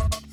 you